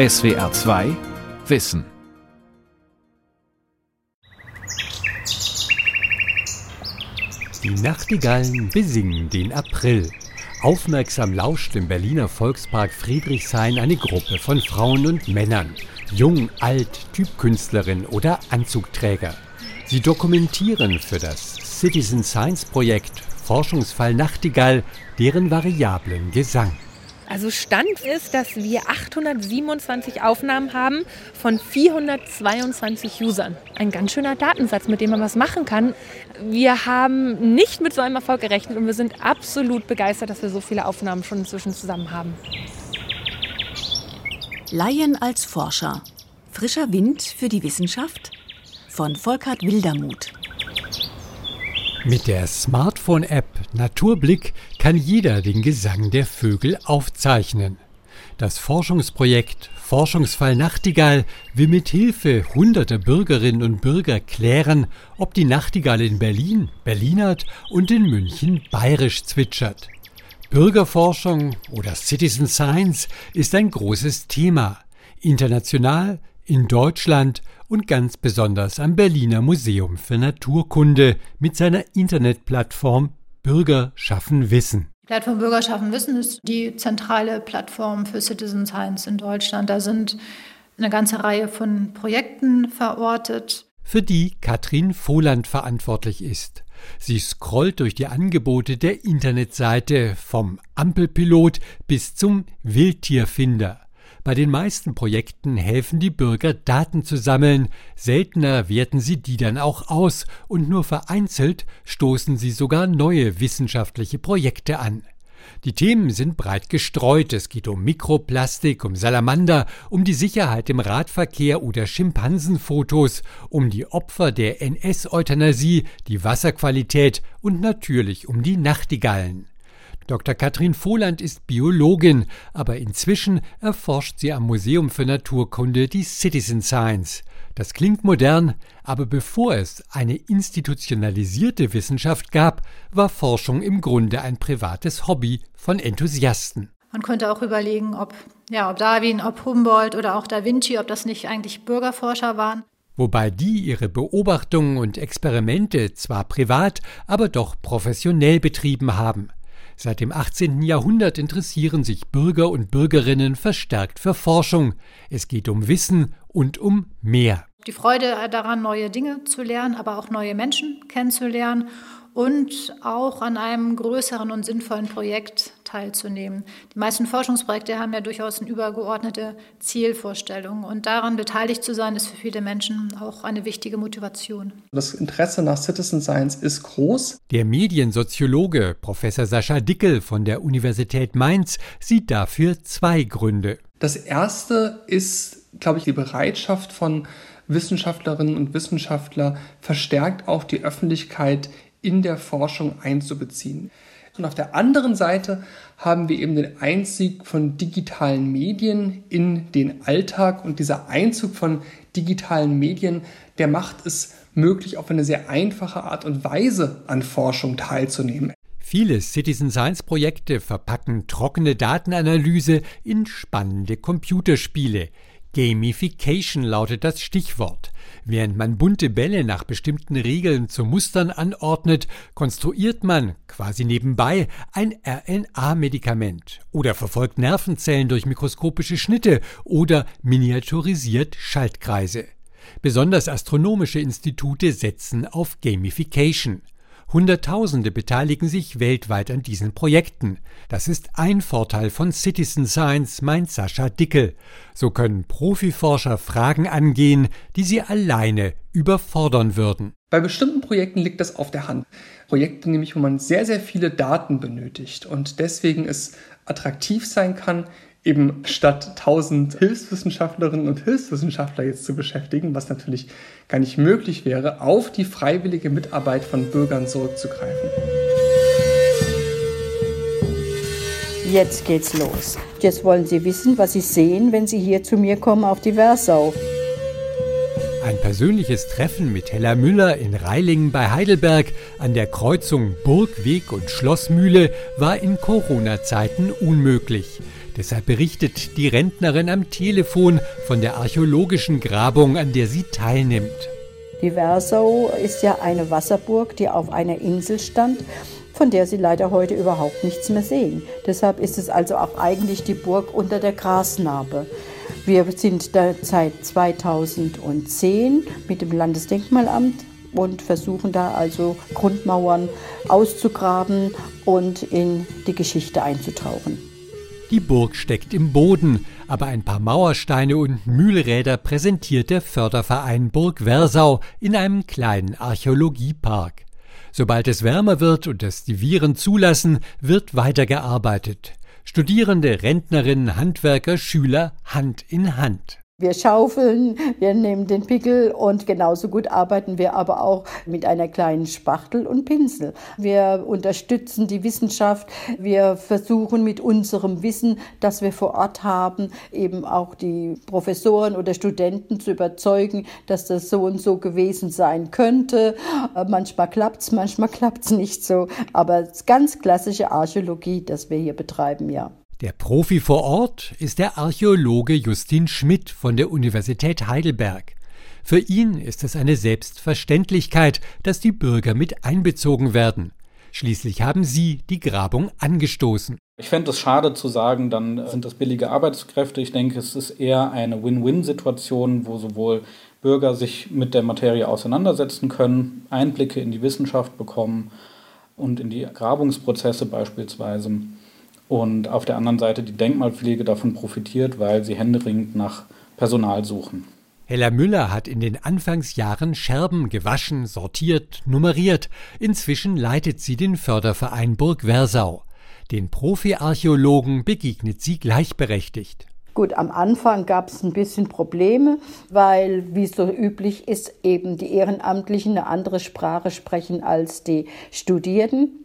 SWR 2 Wissen. Die Nachtigallen besingen den April. Aufmerksam lauscht im Berliner Volkspark Friedrichshain eine Gruppe von Frauen und Männern. Jung, alt, Typkünstlerin oder Anzugträger. Sie dokumentieren für das Citizen Science Projekt Forschungsfall Nachtigall deren variablen Gesang. Also Stand ist, dass wir 827 Aufnahmen haben von 422 Usern. Ein ganz schöner Datensatz, mit dem man was machen kann. Wir haben nicht mit so einem Erfolg gerechnet und wir sind absolut begeistert, dass wir so viele Aufnahmen schon inzwischen zusammen haben. Laien als Forscher. Frischer Wind für die Wissenschaft von Volkert Wildermuth. Mit der Smartphone-App Naturblick kann jeder den Gesang der Vögel aufzeichnen. Das Forschungsprojekt Forschungsfall Nachtigall will mit Hilfe hunderter Bürgerinnen und Bürger klären, ob die Nachtigall in Berlin Berlinert und in München bayerisch zwitschert. Bürgerforschung oder Citizen Science ist ein großes Thema. International, in Deutschland und ganz besonders am Berliner Museum für Naturkunde mit seiner Internetplattform Bürger schaffen Wissen. Die Plattform Bürger schaffen Wissen ist die zentrale Plattform für Citizen Science in Deutschland. Da sind eine ganze Reihe von Projekten verortet. Für die Katrin Voland verantwortlich ist. Sie scrollt durch die Angebote der Internetseite vom Ampelpilot bis zum Wildtierfinder. Bei den meisten Projekten helfen die Bürger, Daten zu sammeln, seltener werten sie die dann auch aus und nur vereinzelt stoßen sie sogar neue wissenschaftliche Projekte an. Die Themen sind breit gestreut. Es geht um Mikroplastik, um Salamander, um die Sicherheit im Radverkehr oder Schimpansenfotos, um die Opfer der NS-Euthanasie, die Wasserqualität und natürlich um die Nachtigallen. Dr. Katrin Vohland ist Biologin, aber inzwischen erforscht sie am Museum für Naturkunde die Citizen Science. Das klingt modern, aber bevor es eine institutionalisierte Wissenschaft gab, war Forschung im Grunde ein privates Hobby von Enthusiasten. Man könnte auch überlegen, ob, ja, ob Darwin, ob Humboldt oder auch Da Vinci, ob das nicht eigentlich Bürgerforscher waren. Wobei die ihre Beobachtungen und Experimente zwar privat, aber doch professionell betrieben haben. Seit dem 18. Jahrhundert interessieren sich Bürger und Bürgerinnen verstärkt für Forschung. Es geht um Wissen und um mehr. Die Freude daran, neue Dinge zu lernen, aber auch neue Menschen kennenzulernen und auch an einem größeren und sinnvollen Projekt teilzunehmen. Die meisten Forschungsprojekte haben ja durchaus eine übergeordnete Zielvorstellung und daran beteiligt zu sein, ist für viele Menschen auch eine wichtige Motivation. Das Interesse nach Citizen Science ist groß. Der Mediensoziologe Professor Sascha Dickel von der Universität Mainz sieht dafür zwei Gründe. Das erste ist, glaube ich, die Bereitschaft von Wissenschaftlerinnen und Wissenschaftler verstärkt auch die Öffentlichkeit in der Forschung einzubeziehen. Und auf der anderen Seite haben wir eben den Einzug von digitalen Medien in den Alltag und dieser Einzug von digitalen Medien, der macht es möglich, auf eine sehr einfache Art und Weise an Forschung teilzunehmen. Viele Citizen Science Projekte verpacken trockene Datenanalyse in spannende Computerspiele. Gamification lautet das Stichwort. Während man bunte Bälle nach bestimmten Regeln zu Mustern anordnet, konstruiert man quasi nebenbei ein RNA-Medikament oder verfolgt Nervenzellen durch mikroskopische Schnitte oder miniaturisiert Schaltkreise. Besonders astronomische Institute setzen auf Gamification. Hunderttausende beteiligen sich weltweit an diesen Projekten. Das ist ein Vorteil von Citizen Science, meint Sascha Dickel. So können Profiforscher Fragen angehen, die sie alleine überfordern würden. Bei bestimmten Projekten liegt das auf der Hand. Projekte nämlich, wo man sehr, sehr viele Daten benötigt und deswegen es attraktiv sein kann, eben statt 1000 Hilfswissenschaftlerinnen und Hilfswissenschaftler jetzt zu beschäftigen, was natürlich gar nicht möglich wäre, auf die freiwillige Mitarbeit von Bürgern zurückzugreifen. Jetzt geht's los. Jetzt wollen Sie wissen, was Sie sehen, wenn Sie hier zu mir kommen auf die Versau. Ein persönliches Treffen mit Hella Müller in Reilingen bei Heidelberg an der Kreuzung Burgweg und Schlossmühle war in Corona-Zeiten unmöglich. Deshalb berichtet die Rentnerin am Telefon von der archäologischen Grabung, an der sie teilnimmt. Die Versau ist ja eine Wasserburg, die auf einer Insel stand, von der Sie leider heute überhaupt nichts mehr sehen. Deshalb ist es also auch eigentlich die Burg unter der Grasnarbe. Wir sind seit 2010 mit dem Landesdenkmalamt und versuchen da also Grundmauern auszugraben und in die Geschichte einzutauchen. Die Burg steckt im Boden, aber ein paar Mauersteine und Mühlräder präsentiert der Förderverein Burg Versau in einem kleinen Archäologiepark. Sobald es wärmer wird und es die Viren zulassen, wird weitergearbeitet. Studierende, Rentnerinnen, Handwerker, Schüler Hand in Hand. Wir schaufeln, wir nehmen den Pickel und genauso gut arbeiten wir aber auch mit einer kleinen Spachtel und Pinsel. Wir unterstützen die Wissenschaft, wir versuchen mit unserem Wissen, das wir vor Ort haben, eben auch die Professoren oder Studenten zu überzeugen, dass das so und so gewesen sein könnte. Manchmal klappt's, manchmal klappt's nicht so, aber ganz klassische Archäologie, das wir hier betreiben, ja. Der Profi vor Ort ist der Archäologe Justin Schmidt von der Universität Heidelberg. Für ihn ist es eine Selbstverständlichkeit, dass die Bürger mit einbezogen werden. Schließlich haben sie die Grabung angestoßen. Ich fände es schade zu sagen, dann sind das billige Arbeitskräfte. Ich denke, es ist eher eine Win-Win-Situation, wo sowohl Bürger sich mit der Materie auseinandersetzen können, Einblicke in die Wissenschaft bekommen und in die Grabungsprozesse beispielsweise und auf der anderen Seite die Denkmalpflege davon profitiert, weil sie händeringend nach Personal suchen. Hella Müller hat in den Anfangsjahren Scherben gewaschen, sortiert, nummeriert. Inzwischen leitet sie den Förderverein Burg Versau. Den Profi-Archäologen begegnet sie gleichberechtigt. Gut, am Anfang gab es ein bisschen Probleme, weil, wie so üblich ist, eben die Ehrenamtlichen eine andere Sprache sprechen als die Studierenden.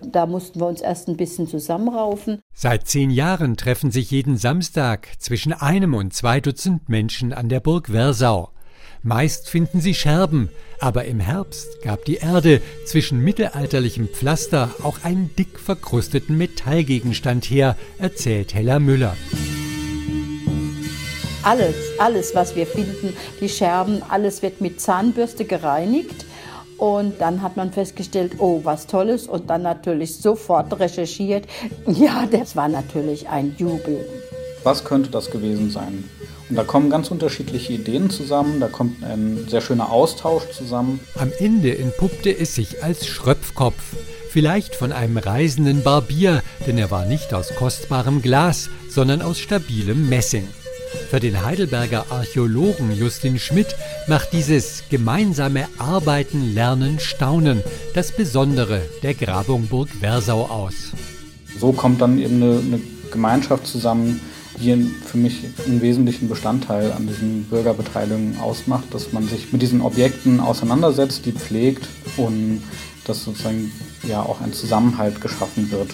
Da mussten wir uns erst ein bisschen zusammenraufen. Seit zehn Jahren treffen sich jeden Samstag zwischen einem und zwei Dutzend Menschen an der Burg Versau. Meist finden sie Scherben, aber im Herbst gab die Erde zwischen mittelalterlichem Pflaster auch einen dick verkrusteten Metallgegenstand her, erzählt Hella Müller. Alles, alles, was wir finden, die Scherben, alles wird mit Zahnbürste gereinigt und dann hat man festgestellt, oh, was Tolles. Und dann natürlich sofort recherchiert. Ja, das war natürlich ein Jubel. Was könnte das gewesen sein? Und da kommen ganz unterschiedliche Ideen zusammen, da kommt ein sehr schöner Austausch zusammen. Am Ende entpuppte es sich als Schröpfkopf. Vielleicht von einem reisenden Barbier, denn er war nicht aus kostbarem Glas, sondern aus stabilem Messing. Für den Heidelberger Archäologen Justin Schmidt macht dieses gemeinsame Arbeiten, Lernen, Staunen das Besondere der Grabung Burg Versau aus. So kommt dann eben eine, eine Gemeinschaft zusammen, die für mich einen wesentlichen Bestandteil an diesen Bürgerbeteiligungen ausmacht, dass man sich mit diesen Objekten auseinandersetzt, die pflegt und dass sozusagen ja auch ein Zusammenhalt geschaffen wird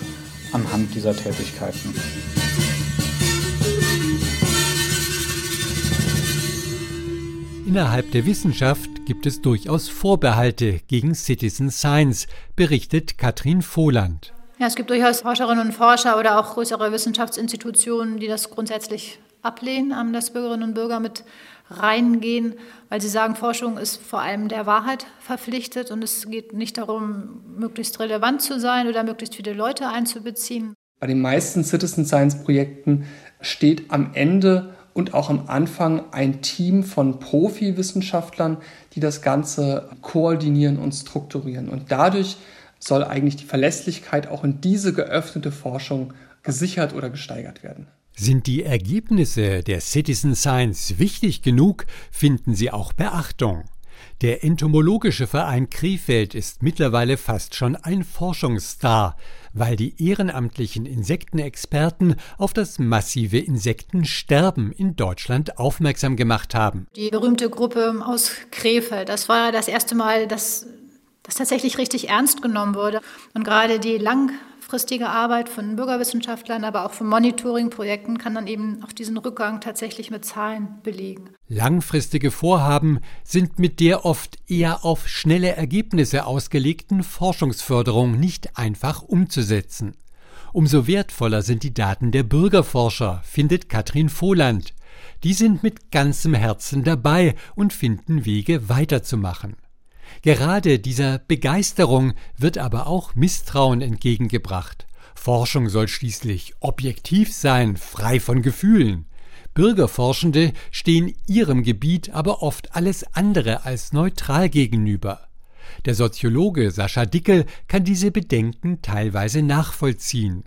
anhand dieser Tätigkeiten. Innerhalb der Wissenschaft gibt es durchaus Vorbehalte gegen Citizen Science, berichtet Katrin Vohland. Ja, es gibt durchaus Forscherinnen und Forscher oder auch größere Wissenschaftsinstitutionen, die das grundsätzlich ablehnen, dass Bürgerinnen und Bürger mit reingehen, weil sie sagen, Forschung ist vor allem der Wahrheit verpflichtet und es geht nicht darum, möglichst relevant zu sein oder möglichst viele Leute einzubeziehen. Bei den meisten Citizen Science Projekten steht am Ende und auch am Anfang ein Team von Profi-Wissenschaftlern, die das Ganze koordinieren und strukturieren. Und dadurch soll eigentlich die Verlässlichkeit auch in diese geöffnete Forschung gesichert oder gesteigert werden. Sind die Ergebnisse der Citizen Science wichtig genug, finden sie auch Beachtung. Der Entomologische Verein Krefeld ist mittlerweile fast schon ein Forschungsstar, weil die ehrenamtlichen Insektenexperten auf das massive Insektensterben in Deutschland aufmerksam gemacht haben. Die berühmte Gruppe aus Krefeld, das war das erste Mal, dass das tatsächlich richtig ernst genommen wurde. Und gerade die lang langfristige Arbeit von Bürgerwissenschaftlern, aber auch von Monitoring-Projekten kann dann eben auch diesen Rückgang tatsächlich mit Zahlen belegen. Langfristige Vorhaben sind mit der oft eher auf schnelle Ergebnisse ausgelegten Forschungsförderung nicht einfach umzusetzen. Umso wertvoller sind die Daten der Bürgerforscher, findet Katrin Voland. Die sind mit ganzem Herzen dabei und finden Wege weiterzumachen. Gerade dieser Begeisterung wird aber auch Misstrauen entgegengebracht. Forschung soll schließlich objektiv sein, frei von Gefühlen. Bürgerforschende stehen ihrem Gebiet aber oft alles andere als neutral gegenüber. Der Soziologe Sascha Dickel kann diese Bedenken teilweise nachvollziehen.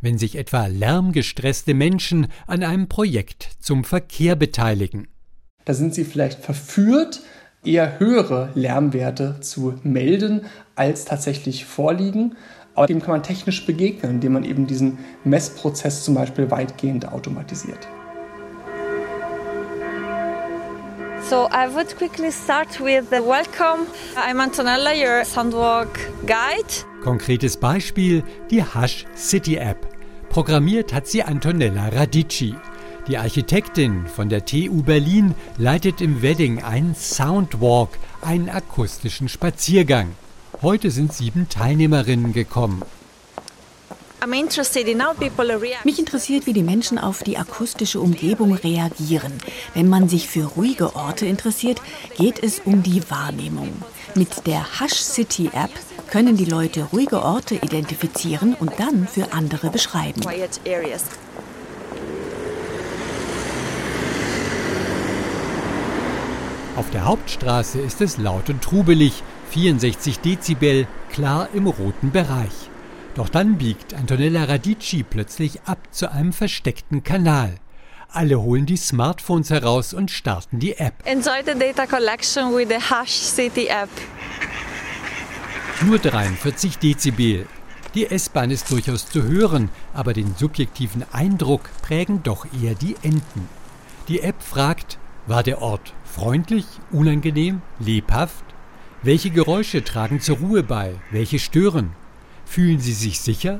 Wenn sich etwa lärmgestresste Menschen an einem Projekt zum Verkehr beteiligen. Da sind sie vielleicht verführt, eher höhere Lärmwerte zu melden, als tatsächlich vorliegen. Aber dem kann man technisch begegnen, indem man eben diesen Messprozess zum Beispiel weitgehend automatisiert. So I would quickly start with the welcome. I'm Antonella, your Soundwalk Guide. Konkretes Beispiel, die Hush City App. Programmiert hat sie Antonella Radici. Die Architektin von der TU Berlin leitet im Wedding einen Soundwalk, einen akustischen Spaziergang. Heute sind sieben Teilnehmerinnen gekommen. Mich interessiert, wie die Menschen auf die akustische Umgebung reagieren. Wenn man sich für ruhige Orte interessiert, geht es um die Wahrnehmung. Mit der Hush City App können die Leute ruhige Orte identifizieren und dann für andere beschreiben. Auf der Hauptstraße ist es laut und trubelig, 64 Dezibel, klar im roten Bereich. Doch dann biegt Antonella Radici plötzlich ab zu einem versteckten Kanal. Alle holen die Smartphones heraus und starten die App. Enjoy the data collection with the Hush City App. Nur 43 Dezibel. Die S-Bahn ist durchaus zu hören, aber den subjektiven Eindruck prägen doch eher die Enden. Die App fragt, war der Ort freundlich, unangenehm, lebhaft? Welche Geräusche tragen zur Ruhe bei, welche stören? Fühlen Sie sich sicher?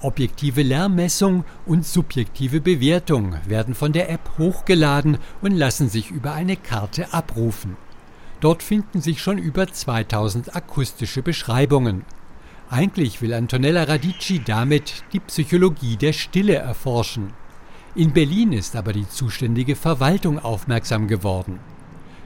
Objektive Lärmmessung und subjektive Bewertung werden von der App hochgeladen und lassen sich über eine Karte abrufen. Dort finden sich schon über 2000 akustische Beschreibungen. Eigentlich will Antonella Radici damit die Psychologie der Stille erforschen. In Berlin ist aber die zuständige Verwaltung aufmerksam geworden.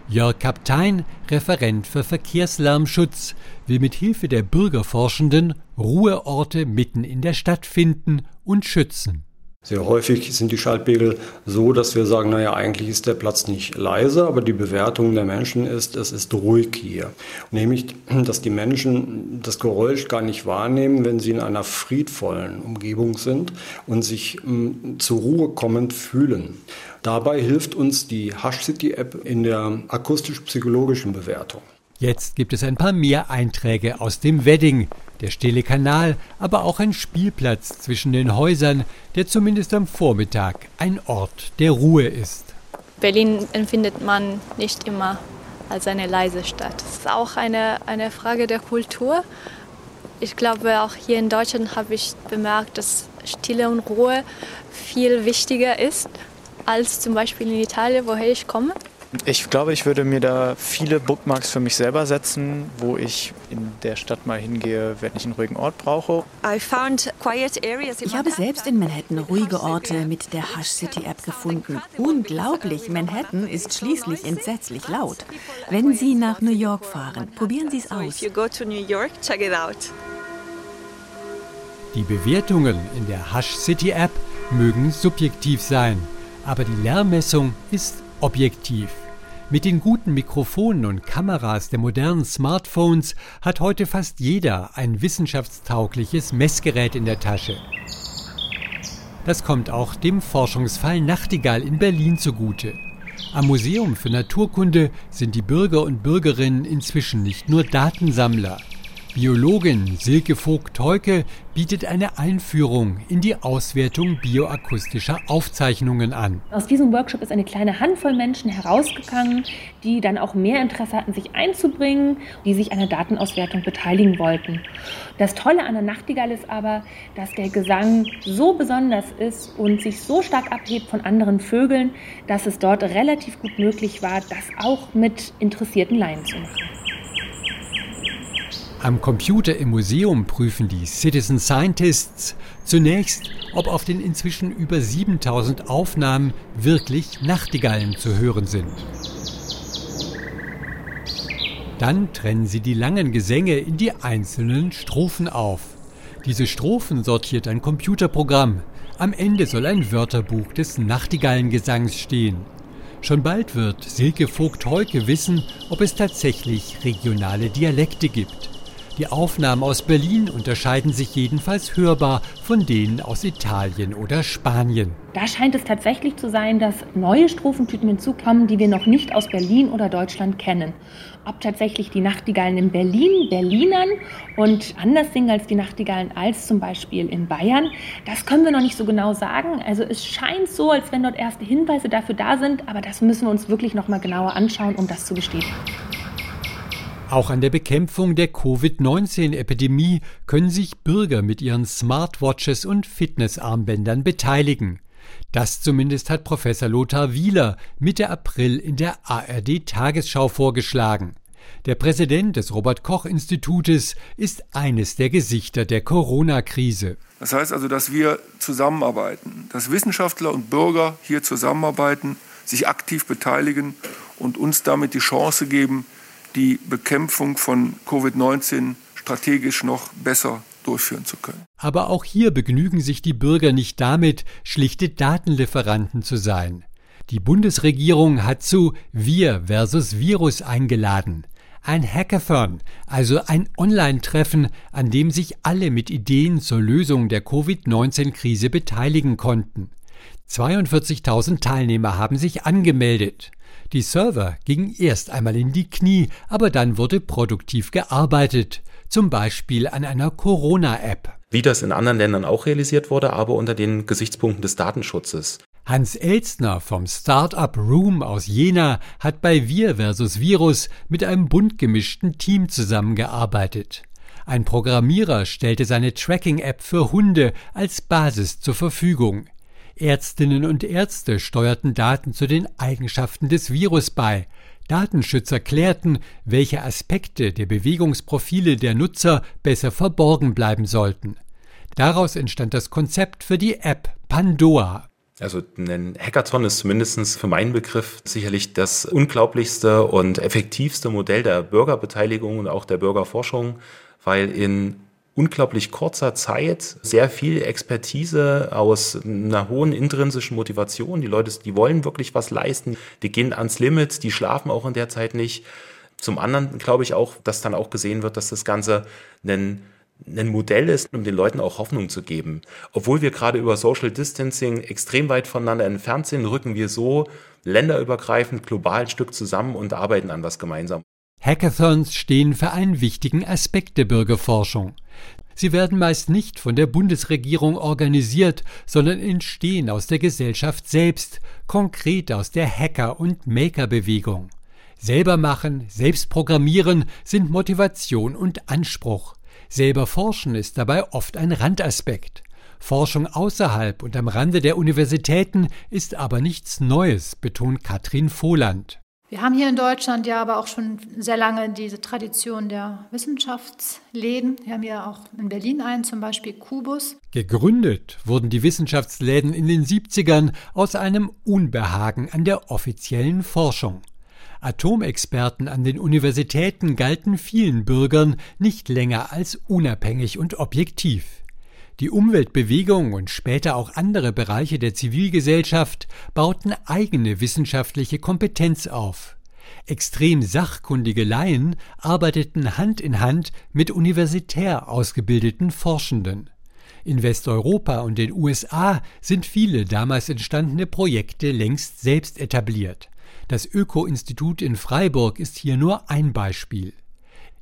Jörg Kaptein, Referent für Verkehrslärmschutz, will mit Hilfe der Bürgerforschenden Ruheorte mitten in der Stadt finden und schützen. Sehr häufig sind die Schaltpegel so, dass wir sagen, naja, eigentlich ist der Platz nicht leise, aber die Bewertung der Menschen ist, es ist ruhig hier. Nämlich, dass die Menschen das Geräusch gar nicht wahrnehmen, wenn sie in einer friedvollen Umgebung sind und sich m, zur Ruhe kommend fühlen. Dabei hilft uns die Hush City App in der akustisch-psychologischen Bewertung. Jetzt gibt es ein paar mehr Einträge aus dem Wedding, der stille Kanal, aber auch ein Spielplatz zwischen den Häusern, der zumindest am Vormittag ein Ort der Ruhe ist. Berlin empfindet man nicht immer als eine leise Stadt. Es ist auch eine, eine Frage der Kultur. Ich glaube, auch hier in Deutschland habe ich bemerkt, dass Stille und Ruhe viel wichtiger ist als zum Beispiel in Italien, woher ich komme. Ich glaube, ich würde mir da viele Bookmarks für mich selber setzen, wo ich in der Stadt mal hingehe, wenn ich einen ruhigen Ort brauche. Ich habe selbst in Manhattan ruhige Orte mit der Hush City App gefunden. Unglaublich, Manhattan ist schließlich entsetzlich laut. Wenn Sie nach New York fahren, probieren Sie es aus. Die Bewertungen in der Hush City App mögen subjektiv sein, aber die Lärmmessung ist objektiv. Mit den guten Mikrofonen und Kameras der modernen Smartphones hat heute fast jeder ein wissenschaftstaugliches Messgerät in der Tasche. Das kommt auch dem Forschungsfall Nachtigall in Berlin zugute. Am Museum für Naturkunde sind die Bürger und Bürgerinnen inzwischen nicht nur Datensammler. Biologin Silke Vogt-Heuke bietet eine Einführung in die Auswertung bioakustischer Aufzeichnungen an. Aus diesem Workshop ist eine kleine Handvoll Menschen herausgegangen, die dann auch mehr Interesse hatten, sich einzubringen, die sich an der Datenauswertung beteiligen wollten. Das Tolle an der Nachtigall ist aber, dass der Gesang so besonders ist und sich so stark abhebt von anderen Vögeln, dass es dort relativ gut möglich war, das auch mit interessierten Laien zu machen. Am Computer im Museum prüfen die Citizen Scientists zunächst, ob auf den inzwischen über 7000 Aufnahmen wirklich Nachtigallen zu hören sind. Dann trennen sie die langen Gesänge in die einzelnen Strophen auf. Diese Strophen sortiert ein Computerprogramm. Am Ende soll ein Wörterbuch des Nachtigallengesangs stehen. Schon bald wird Silke Vogt-Heuke wissen, ob es tatsächlich regionale Dialekte gibt. Die Aufnahmen aus Berlin unterscheiden sich jedenfalls hörbar von denen aus Italien oder Spanien. Da scheint es tatsächlich zu sein, dass neue Strophentypen hinzukommen, die wir noch nicht aus Berlin oder Deutschland kennen. Ob tatsächlich die Nachtigallen in Berlin Berlinern und anders singen als die Nachtigallen als zum Beispiel in Bayern, das können wir noch nicht so genau sagen. Also es scheint so, als wenn dort erste Hinweise dafür da sind, aber das müssen wir uns wirklich noch mal genauer anschauen, um das zu bestätigen. Auch an der Bekämpfung der Covid-19-Epidemie können sich Bürger mit ihren Smartwatches und Fitnessarmbändern beteiligen. Das zumindest hat Professor Lothar Wieler Mitte April in der ARD Tagesschau vorgeschlagen. Der Präsident des Robert Koch Institutes ist eines der Gesichter der Corona-Krise. Das heißt also, dass wir zusammenarbeiten, dass Wissenschaftler und Bürger hier zusammenarbeiten, sich aktiv beteiligen und uns damit die Chance geben, die Bekämpfung von Covid-19 strategisch noch besser durchführen zu können. Aber auch hier begnügen sich die Bürger nicht damit, schlichte Datenlieferanten zu sein. Die Bundesregierung hat zu Wir versus Virus eingeladen. Ein Hackathon, also ein Online-Treffen, an dem sich alle mit Ideen zur Lösung der Covid-19-Krise beteiligen konnten. 42.000 Teilnehmer haben sich angemeldet. Die Server gingen erst einmal in die Knie, aber dann wurde produktiv gearbeitet, zum Beispiel an einer Corona-App. Wie das in anderen Ländern auch realisiert wurde, aber unter den Gesichtspunkten des Datenschutzes. Hans Elstner vom Startup Room aus Jena hat bei Wir versus Virus mit einem bunt gemischten Team zusammengearbeitet. Ein Programmierer stellte seine Tracking-App für Hunde als Basis zur Verfügung. Ärztinnen und Ärzte steuerten Daten zu den Eigenschaften des Virus bei. Datenschützer klärten, welche Aspekte der Bewegungsprofile der Nutzer besser verborgen bleiben sollten. Daraus entstand das Konzept für die App Pandora. Also ein Hackathon ist zumindest für meinen Begriff sicherlich das unglaublichste und effektivste Modell der Bürgerbeteiligung und auch der Bürgerforschung, weil in unglaublich kurzer Zeit sehr viel Expertise aus einer hohen intrinsischen Motivation. Die Leute, die wollen wirklich was leisten, die gehen ans Limit, die schlafen auch in der Zeit nicht. Zum anderen glaube ich auch, dass dann auch gesehen wird, dass das Ganze ein ein Modell ist, um den Leuten auch Hoffnung zu geben. Obwohl wir gerade über Social Distancing extrem weit voneinander entfernt sind, rücken wir so länderübergreifend global ein Stück zusammen und arbeiten an was gemeinsam. Hackathons stehen für einen wichtigen Aspekt der Bürgerforschung. Sie werden meist nicht von der Bundesregierung organisiert, sondern entstehen aus der Gesellschaft selbst, konkret aus der Hacker- und Maker-Bewegung. Selber machen, selbst programmieren sind Motivation und Anspruch. Selber forschen ist dabei oft ein Randaspekt. Forschung außerhalb und am Rande der Universitäten ist aber nichts Neues, betont Katrin Vohland. Wir haben hier in Deutschland ja aber auch schon sehr lange diese Tradition der Wissenschaftsläden. Wir haben ja auch in Berlin einen, zum Beispiel Kubus. Gegründet wurden die Wissenschaftsläden in den 70ern aus einem Unbehagen an der offiziellen Forschung. Atomexperten an den Universitäten galten vielen Bürgern nicht länger als unabhängig und objektiv. Die Umweltbewegung und später auch andere Bereiche der Zivilgesellschaft bauten eigene wissenschaftliche Kompetenz auf. Extrem sachkundige Laien arbeiteten Hand in Hand mit universitär ausgebildeten Forschenden. In Westeuropa und den USA sind viele damals entstandene Projekte längst selbst etabliert. Das Öko-Institut in Freiburg ist hier nur ein Beispiel.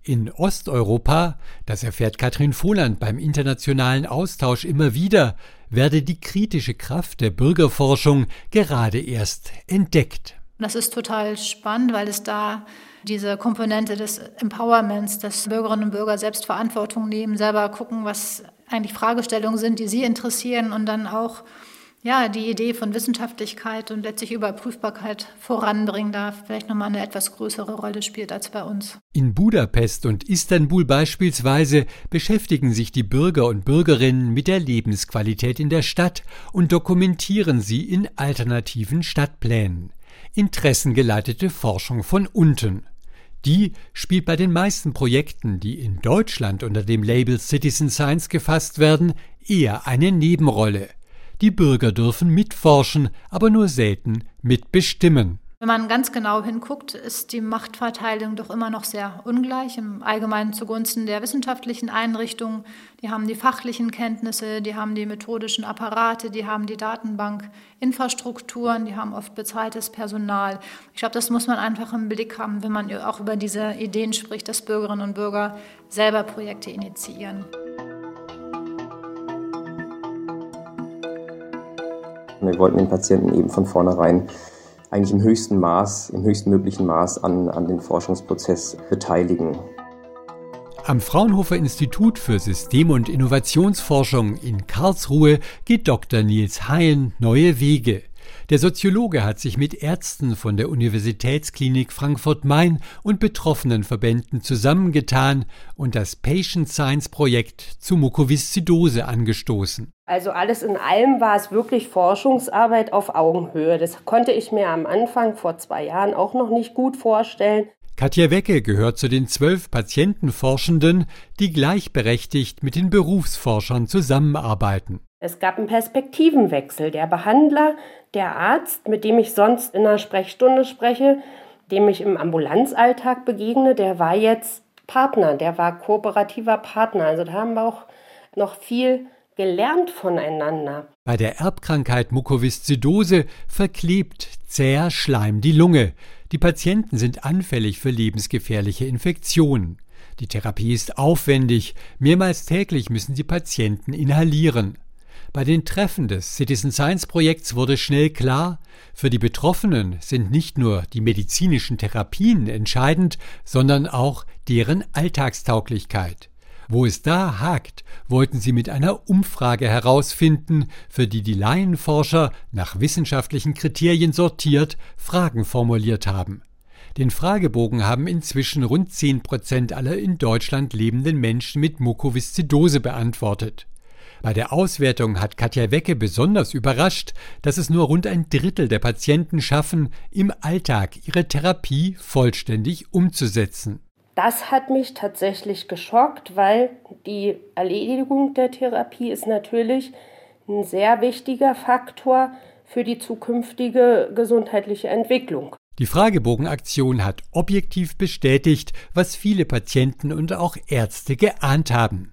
In Osteuropa, das erfährt Katrin Vohland beim internationalen Austausch immer wieder, werde die kritische Kraft der Bürgerforschung gerade erst entdeckt. Das ist total spannend, weil es da diese Komponente des Empowerments, dass Bürgerinnen und Bürger selbst Verantwortung nehmen, selber gucken, was eigentlich Fragestellungen sind, die sie interessieren und dann auch ja, die Idee von Wissenschaftlichkeit und letztlich Überprüfbarkeit voranbringen darf, vielleicht nochmal eine etwas größere Rolle spielt als bei uns. In Budapest und Istanbul beispielsweise beschäftigen sich die Bürger und Bürgerinnen mit der Lebensqualität in der Stadt und dokumentieren sie in alternativen Stadtplänen. Interessengeleitete Forschung von unten. Die spielt bei den meisten Projekten, die in Deutschland unter dem Label Citizen Science gefasst werden, eher eine Nebenrolle. Die Bürger dürfen mitforschen, aber nur selten mitbestimmen. Wenn man ganz genau hinguckt, ist die Machtverteilung doch immer noch sehr ungleich, im Allgemeinen zugunsten der wissenschaftlichen Einrichtungen. Die haben die fachlichen Kenntnisse, die haben die methodischen Apparate, die haben die Datenbankinfrastrukturen, die haben oft bezahltes Personal. Ich glaube, das muss man einfach im Blick haben, wenn man auch über diese Ideen spricht, dass Bürgerinnen und Bürger selber Projekte initiieren. Wir wollten den Patienten eben von vornherein eigentlich im höchsten Maß, im höchsten möglichen Maß an, an den Forschungsprozess beteiligen. Am Fraunhofer Institut für System- und Innovationsforschung in Karlsruhe geht Dr. Nils Hayen neue Wege. Der Soziologe hat sich mit Ärzten von der Universitätsklinik Frankfurt-Main und betroffenen Verbänden zusammengetan und das Patient Science Projekt zu Mukoviszidose angestoßen. Also alles in allem war es wirklich Forschungsarbeit auf Augenhöhe. Das konnte ich mir am Anfang vor zwei Jahren auch noch nicht gut vorstellen. Katja Wecke gehört zu den zwölf Patientenforschenden, die gleichberechtigt mit den Berufsforschern zusammenarbeiten. Es gab einen Perspektivenwechsel. Der Behandler, der Arzt, mit dem ich sonst in einer Sprechstunde spreche, dem ich im Ambulanzalltag begegne, der war jetzt Partner, der war kooperativer Partner. Also da haben wir auch noch viel gelernt voneinander. Bei der Erbkrankheit Mukoviszidose verklebt zäher Schleim die Lunge. Die Patienten sind anfällig für lebensgefährliche Infektionen. Die Therapie ist aufwendig. Mehrmals täglich müssen die Patienten inhalieren. Bei den Treffen des Citizen Science Projekts wurde schnell klar, für die Betroffenen sind nicht nur die medizinischen Therapien entscheidend, sondern auch deren Alltagstauglichkeit. Wo es da hakt, wollten sie mit einer Umfrage herausfinden, für die die Laienforscher nach wissenschaftlichen Kriterien sortiert Fragen formuliert haben. Den Fragebogen haben inzwischen rund 10 Prozent aller in Deutschland lebenden Menschen mit Mukoviszidose beantwortet. Bei der Auswertung hat Katja Wecke besonders überrascht, dass es nur rund ein Drittel der Patienten schaffen, im Alltag ihre Therapie vollständig umzusetzen. Das hat mich tatsächlich geschockt, weil die Erledigung der Therapie ist natürlich ein sehr wichtiger Faktor für die zukünftige gesundheitliche Entwicklung. Die Fragebogenaktion hat objektiv bestätigt, was viele Patienten und auch Ärzte geahnt haben.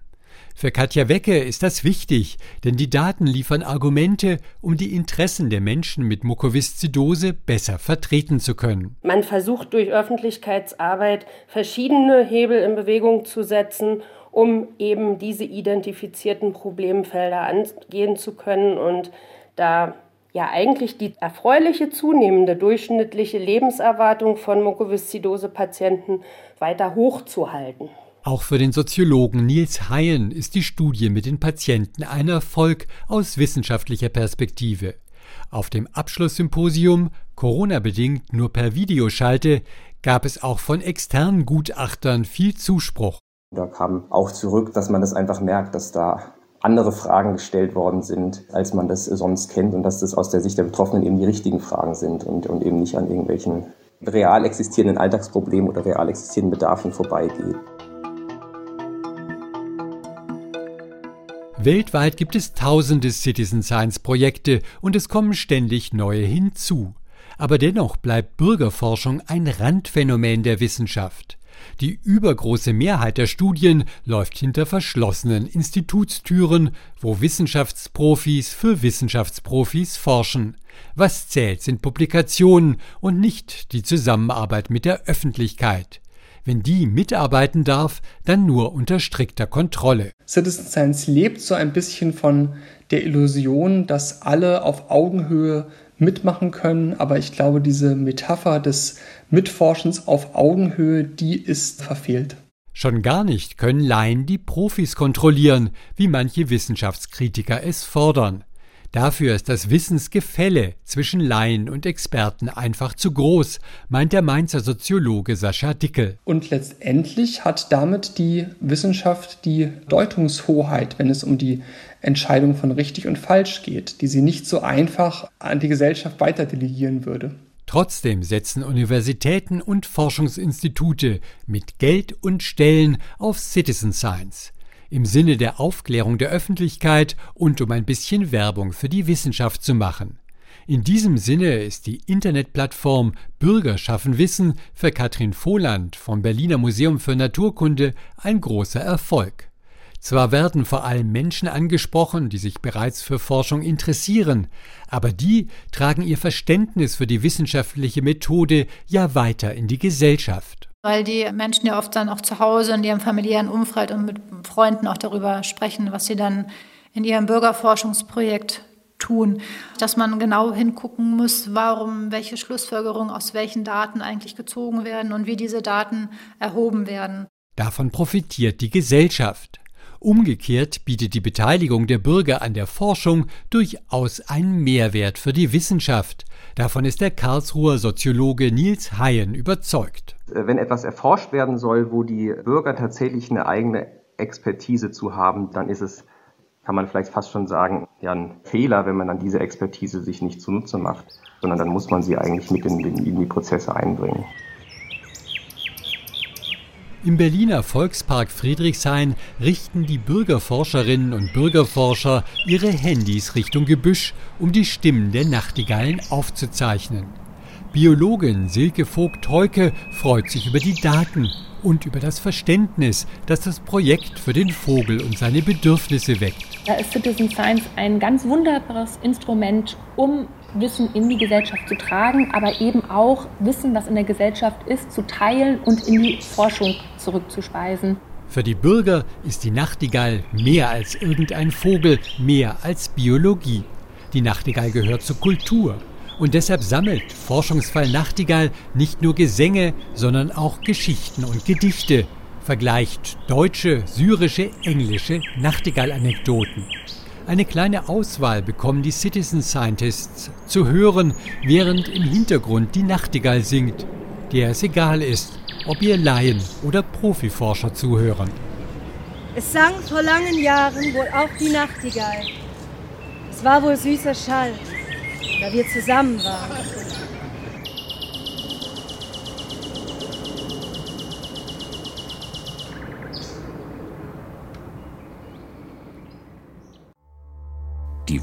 Für Katja Wecke ist das wichtig, denn die Daten liefern Argumente, um die Interessen der Menschen mit Mukoviszidose besser vertreten zu können. Man versucht durch Öffentlichkeitsarbeit verschiedene Hebel in Bewegung zu setzen, um eben diese identifizierten Problemfelder angehen zu können und da ja eigentlich die erfreuliche zunehmende durchschnittliche Lebenserwartung von Mukoviszidose-Patienten weiter hochzuhalten. Auch für den Soziologen Nils Hayen ist die Studie mit den Patienten ein Erfolg aus wissenschaftlicher Perspektive. Auf dem Abschlusssymposium, Corona-bedingt nur per Videoschalte, gab es auch von externen Gutachtern viel Zuspruch. Da kam auch zurück, dass man das einfach merkt, dass da andere Fragen gestellt worden sind, als man das sonst kennt und dass das aus der Sicht der Betroffenen eben die richtigen Fragen sind und, und eben nicht an irgendwelchen real existierenden Alltagsproblemen oder real existierenden Bedarfen vorbeigeht. Weltweit gibt es tausende Citizen Science Projekte und es kommen ständig neue hinzu. Aber dennoch bleibt Bürgerforschung ein Randphänomen der Wissenschaft. Die übergroße Mehrheit der Studien läuft hinter verschlossenen Institutstüren, wo Wissenschaftsprofis für Wissenschaftsprofis forschen. Was zählt, sind Publikationen und nicht die Zusammenarbeit mit der Öffentlichkeit. Wenn die mitarbeiten darf, dann nur unter strikter Kontrolle. Citizen Science lebt so ein bisschen von der Illusion, dass alle auf Augenhöhe mitmachen können, aber ich glaube, diese Metapher des Mitforschens auf Augenhöhe, die ist verfehlt. Schon gar nicht können Laien die Profis kontrollieren, wie manche Wissenschaftskritiker es fordern. Dafür ist das Wissensgefälle zwischen Laien und Experten einfach zu groß, meint der Mainzer Soziologe Sascha Dickel. Und letztendlich hat damit die Wissenschaft die Deutungshoheit, wenn es um die Entscheidung von richtig und falsch geht, die sie nicht so einfach an die Gesellschaft weiterdelegieren würde. Trotzdem setzen Universitäten und Forschungsinstitute mit Geld und Stellen auf Citizen Science im Sinne der Aufklärung der Öffentlichkeit und um ein bisschen Werbung für die Wissenschaft zu machen. In diesem Sinne ist die Internetplattform Bürger schaffen Wissen für Katrin Vohland vom Berliner Museum für Naturkunde ein großer Erfolg. Zwar werden vor allem Menschen angesprochen, die sich bereits für Forschung interessieren, aber die tragen ihr Verständnis für die wissenschaftliche Methode ja weiter in die Gesellschaft weil die Menschen ja oft dann auch zu Hause in ihrem familiären Umfeld und mit Freunden auch darüber sprechen, was sie dann in ihrem Bürgerforschungsprojekt tun, dass man genau hingucken muss, warum welche Schlussfolgerungen aus welchen Daten eigentlich gezogen werden und wie diese Daten erhoben werden. Davon profitiert die Gesellschaft. Umgekehrt bietet die Beteiligung der Bürger an der Forschung durchaus einen Mehrwert für die Wissenschaft. Davon ist der Karlsruher Soziologe Nils Hayen überzeugt. Wenn etwas erforscht werden soll, wo die Bürger tatsächlich eine eigene Expertise zu haben, dann ist es, kann man vielleicht fast schon sagen, ja ein Fehler, wenn man dann diese Expertise sich nicht zunutze macht, sondern dann muss man sie eigentlich mit in, in die Prozesse einbringen. Im Berliner Volkspark Friedrichshain richten die Bürgerforscherinnen und Bürgerforscher ihre Handys Richtung Gebüsch, um die Stimmen der Nachtigallen aufzuzeichnen. Biologin Silke Vogt-Heuke freut sich über die Daten und über das Verständnis, das das Projekt für den Vogel und seine Bedürfnisse weckt. Da ist Citizen Science ein ganz wunderbares Instrument, um Wissen in die Gesellschaft zu tragen, aber eben auch Wissen, was in der Gesellschaft ist, zu teilen und in die Forschung zurückzuspeisen. Für die Bürger ist die Nachtigall mehr als irgendein Vogel, mehr als Biologie. Die Nachtigall gehört zur Kultur. Und deshalb sammelt Forschungsfall Nachtigall nicht nur Gesänge, sondern auch Geschichten und Gedichte, vergleicht deutsche, syrische, englische Nachtigall-Anekdoten. Eine kleine Auswahl bekommen die Citizen Scientists zu hören, während im Hintergrund die Nachtigall singt, der es egal ist, ob ihr Laien oder Profiforscher zuhören. Es sang vor langen Jahren wohl auch die Nachtigall. Es war wohl süßer Schall, da wir zusammen waren.